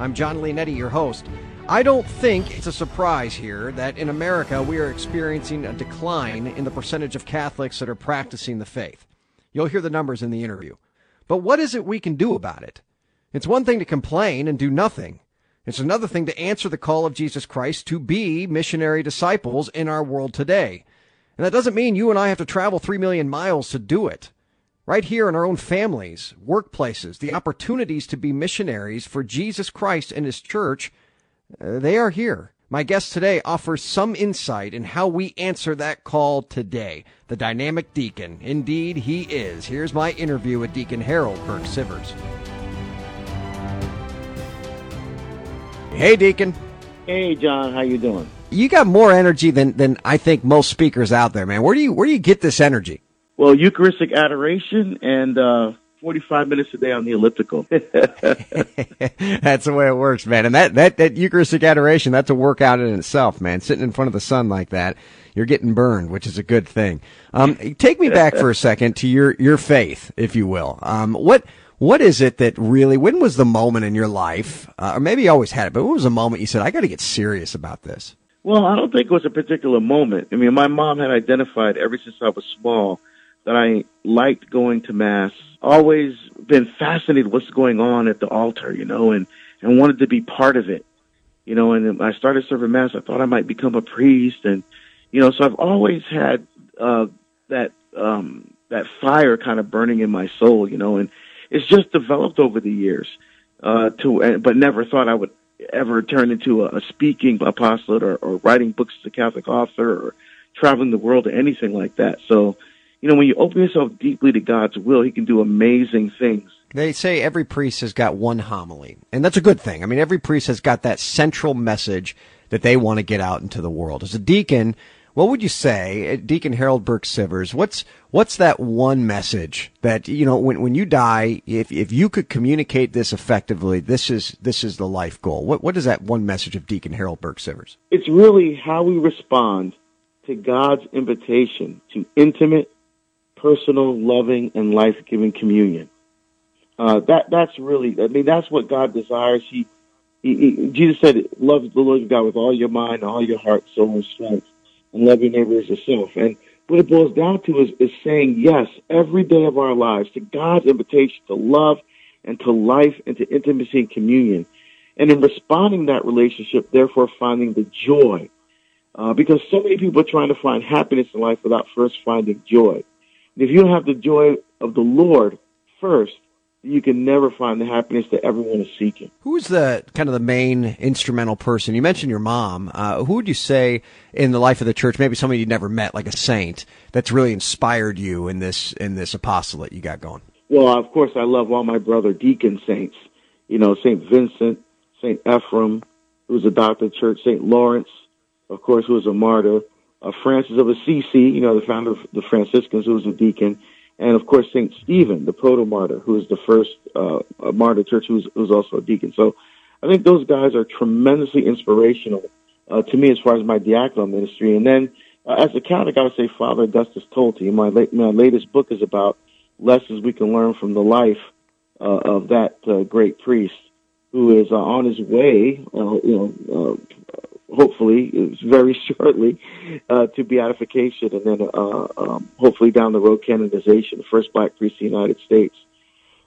I'm John Leonetti, your host. I don't think it's a surprise here that in America we are experiencing a decline in the percentage of Catholics that are practicing the faith. You'll hear the numbers in the interview. But what is it we can do about it? It's one thing to complain and do nothing. It's another thing to answer the call of Jesus Christ to be missionary disciples in our world today. And that doesn't mean you and I have to travel three million miles to do it. Right here in our own families, workplaces, the opportunities to be missionaries for Jesus Christ and His church, uh, they are here. My guest today offers some insight in how we answer that call today. The dynamic deacon. Indeed, he is. Here's my interview with Deacon Harold Burke Sivers. Hey, Deacon. Hey, John. How you doing? You got more energy than, than I think most speakers out there, man. Where do you where do you get this energy? Well, Eucharistic adoration and uh, 45 minutes a day on the elliptical. that's the way it works, man. And that, that, that Eucharistic adoration, that's a workout in itself, man. Sitting in front of the sun like that, you're getting burned, which is a good thing. Um, take me back for a second to your, your faith, if you will. Um, what, what is it that really, when was the moment in your life, uh, or maybe you always had it, but when was the moment you said, I got to get serious about this? Well, I don't think it was a particular moment. I mean, my mom had identified ever since I was small that I liked going to mass. Always been fascinated what's going on at the altar, you know, and and wanted to be part of it, you know. And I started serving mass. I thought I might become a priest, and you know, so I've always had uh, that um, that fire kind of burning in my soul, you know, and it's just developed over the years. Uh, to but never thought I would ever turn into a, a speaking apostolate or, or writing books as a Catholic author or traveling the world or anything like that. So you know, when you open yourself deeply to God's will, He can do amazing things. They say every priest has got one homily, and that's a good thing. I mean, every priest has got that central message that they want to get out into the world. As a deacon, what would you say, uh, Deacon Harold Burke Sivers? What's what's that one message that you know when when you die, if if you could communicate this effectively, this is this is the life goal. What what is that one message of Deacon Harold Burke Sivers? It's really how we respond to God's invitation to intimate personal, loving, and life-giving communion. Uh, that that's really, I mean, that's what God desires. He, he, he, Jesus said, "Love the Lord your God with all your mind, all your heart, soul, and strength, and love your neighbor as yourself." And what it boils down to is, is saying yes every day of our lives to God's invitation to love and to life and to intimacy and communion. And in responding that relationship, therefore finding the joy. Uh, because so many people are trying to find happiness in life without first finding joy. If you don't have the joy of the Lord first, you can never find the happiness that everyone is seeking. Who's the kind of the main instrumental person? You mentioned your mom. Uh, who would you say in the life of the church, maybe somebody you'd never met, like a saint, that's really inspired you in this in this apostolate you got going? Well, of course, I love all my brother deacon saints. You know, Saint Vincent, Saint Ephrem, who's a doctor of church, Saint Lawrence, of course, who was a martyr uh, Francis of Assisi, you know, the founder of the Franciscans, who was a deacon, and of course Saint Stephen, the proto martyr, who is the first uh, martyr church, who's, who's also a deacon. So I think those guys are tremendously inspirational uh, to me as far as my diaconal ministry. And then uh, as a Catholic, I would say Father Augustus Tolton. My, my latest book is about lessons we can learn from the life uh, of that uh, great priest who is uh, on his way, uh, you know, uh, hopefully very shortly uh, to beatification and then uh, um, hopefully down the road canonization, the first black priest in the United States,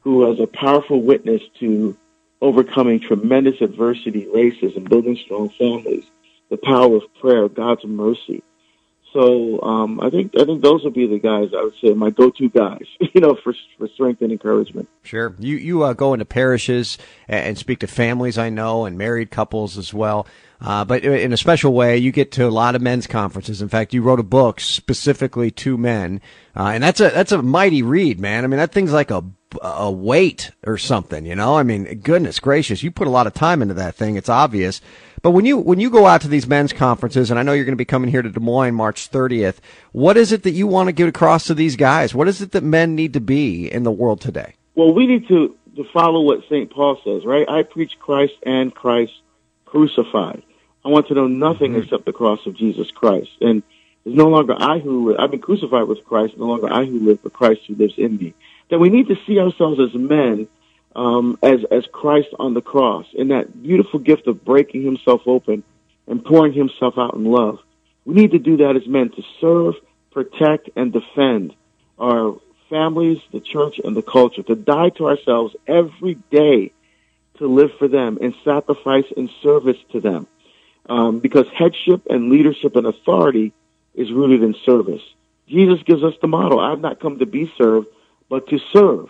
who was a powerful witness to overcoming tremendous adversity, racism, building strong families, the power of prayer, God's mercy. So um, I think I think those would be the guys I would say my go-to guys, you know, for for strength and encouragement. Sure, you you uh, go into parishes and speak to families I know and married couples as well. Uh, but in a special way, you get to a lot of men's conferences. In fact, you wrote a book specifically to men, uh, and that's a that's a mighty read, man. I mean, that thing's like a a weight or something, you know. I mean, goodness gracious, you put a lot of time into that thing. It's obvious. But when you when you go out to these men's conferences, and I know you're going to be coming here to Des Moines March 30th, what is it that you want to get across to these guys? What is it that men need to be in the world today? Well, we need to to follow what St. Paul says, right? I preach Christ and Christ crucified. I want to know nothing mm-hmm. except the cross of Jesus Christ. And it's no longer I who live. I've been crucified with Christ, no longer I who live, but Christ who lives in me. That we need to see ourselves as men, um, as, as Christ on the cross, in that beautiful gift of breaking himself open and pouring himself out in love. We need to do that as men to serve, protect, and defend our families, the church, and the culture, to die to ourselves every day to live for them and sacrifice in service to them. Um, because headship and leadership and authority is rooted in service. Jesus gives us the model. I've not come to be served, but to serve.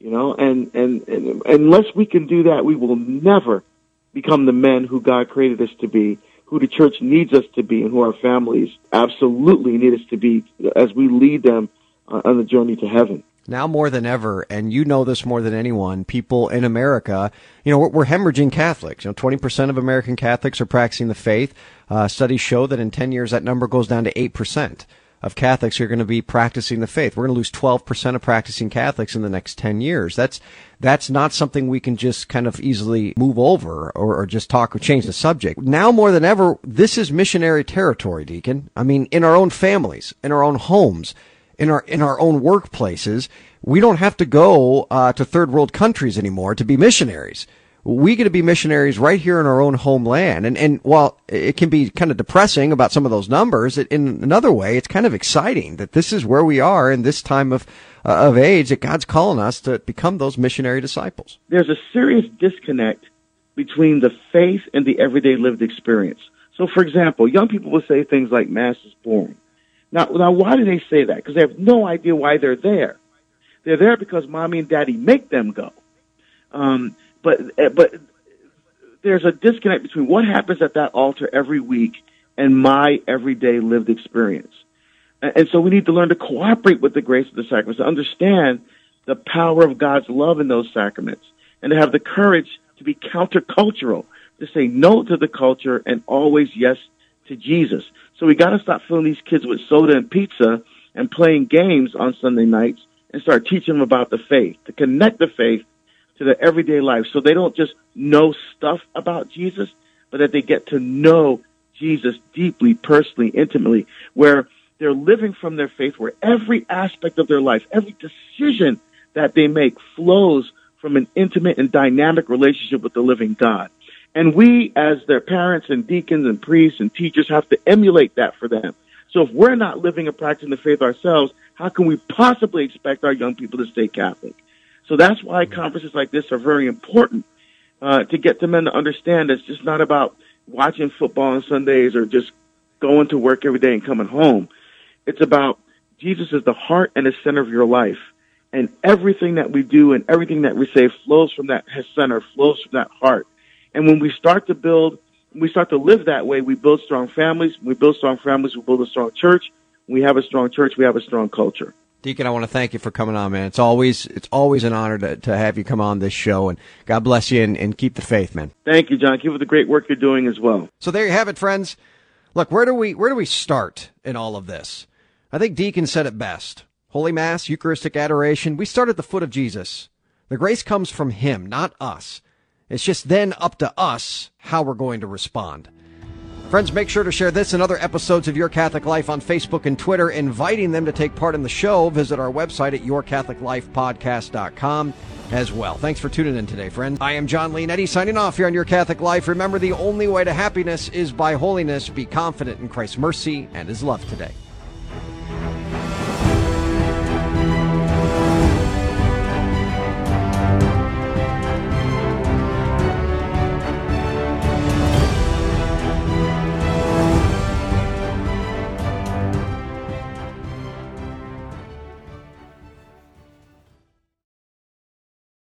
You know, and, and, and unless we can do that, we will never become the men who God created us to be, who the church needs us to be, and who our families absolutely need us to be as we lead them uh, on the journey to heaven. Now more than ever, and you know this more than anyone, people in America, you know, we're, we're hemorrhaging Catholics. You know, 20% of American Catholics are practicing the faith. Uh, studies show that in 10 years that number goes down to 8% of Catholics who are going to be practicing the faith. We're going to lose 12% of practicing Catholics in the next 10 years. That's, that's not something we can just kind of easily move over or, or just talk or change the subject. Now more than ever, this is missionary territory, Deacon. I mean, in our own families, in our own homes in our in our own workplaces. We don't have to go uh, to third world countries anymore to be missionaries. We get to be missionaries right here in our own homeland. And and while it can be kind of depressing about some of those numbers, it, in another way, it's kind of exciting that this is where we are in this time of uh, of age that God's calling us to become those missionary disciples. There's a serious disconnect between the faith and the everyday lived experience. So, for example, young people will say things like "mass is boring." Now, now, why do they say that? Because they have no idea why they're there. They're there because mommy and daddy make them go. Um, but eh, but there's a disconnect between what happens at that altar every week and my everyday lived experience. And, and so we need to learn to cooperate with the grace of the sacraments, to understand the power of God's love in those sacraments, and to have the courage to be countercultural, to say no to the culture and always yes to Jesus. So we got to stop filling these kids with soda and pizza and playing games on Sunday nights and start teaching them about the faith, to connect the faith to their everyday life so they don't just know stuff about Jesus, but that they get to know Jesus deeply, personally, intimately, where they're living from their faith, where every aspect of their life, every decision that they make flows from an intimate and dynamic relationship with the living God. And we, as their parents and deacons and priests and teachers, have to emulate that for them. So if we're not living and practicing the faith ourselves, how can we possibly expect our young people to stay Catholic? So that's why conferences like this are very important uh, to get the men to understand it's just not about watching football on Sundays or just going to work every day and coming home. It's about Jesus is the heart and the center of your life. And everything that we do and everything that we say flows from that center, flows from that heart. And when we start to build, we start to live that way, we build strong families. we build strong families, we build a strong church. we have a strong church, we have a strong culture. Deacon, I want to thank you for coming on, man. It's always it's always an honor to, to have you come on this show, and God bless you and, and keep the faith, man. Thank you, John. Keep up the great work you're doing as well. So there you have it, friends. Look, where do we where do we start in all of this? I think Deacon said it best. Holy Mass, Eucharistic adoration, we start at the foot of Jesus. The grace comes from Him, not us. It's just then up to us how we're going to respond. Friends, make sure to share this and other episodes of Your Catholic Life on Facebook and Twitter, inviting them to take part in the show. Visit our website at yourcatholiclifepodcast.com as well. Thanks for tuning in today, friends. I am John Leonetti signing off here on Your Catholic Life. Remember, the only way to happiness is by holiness. Be confident in Christ's mercy and his love today.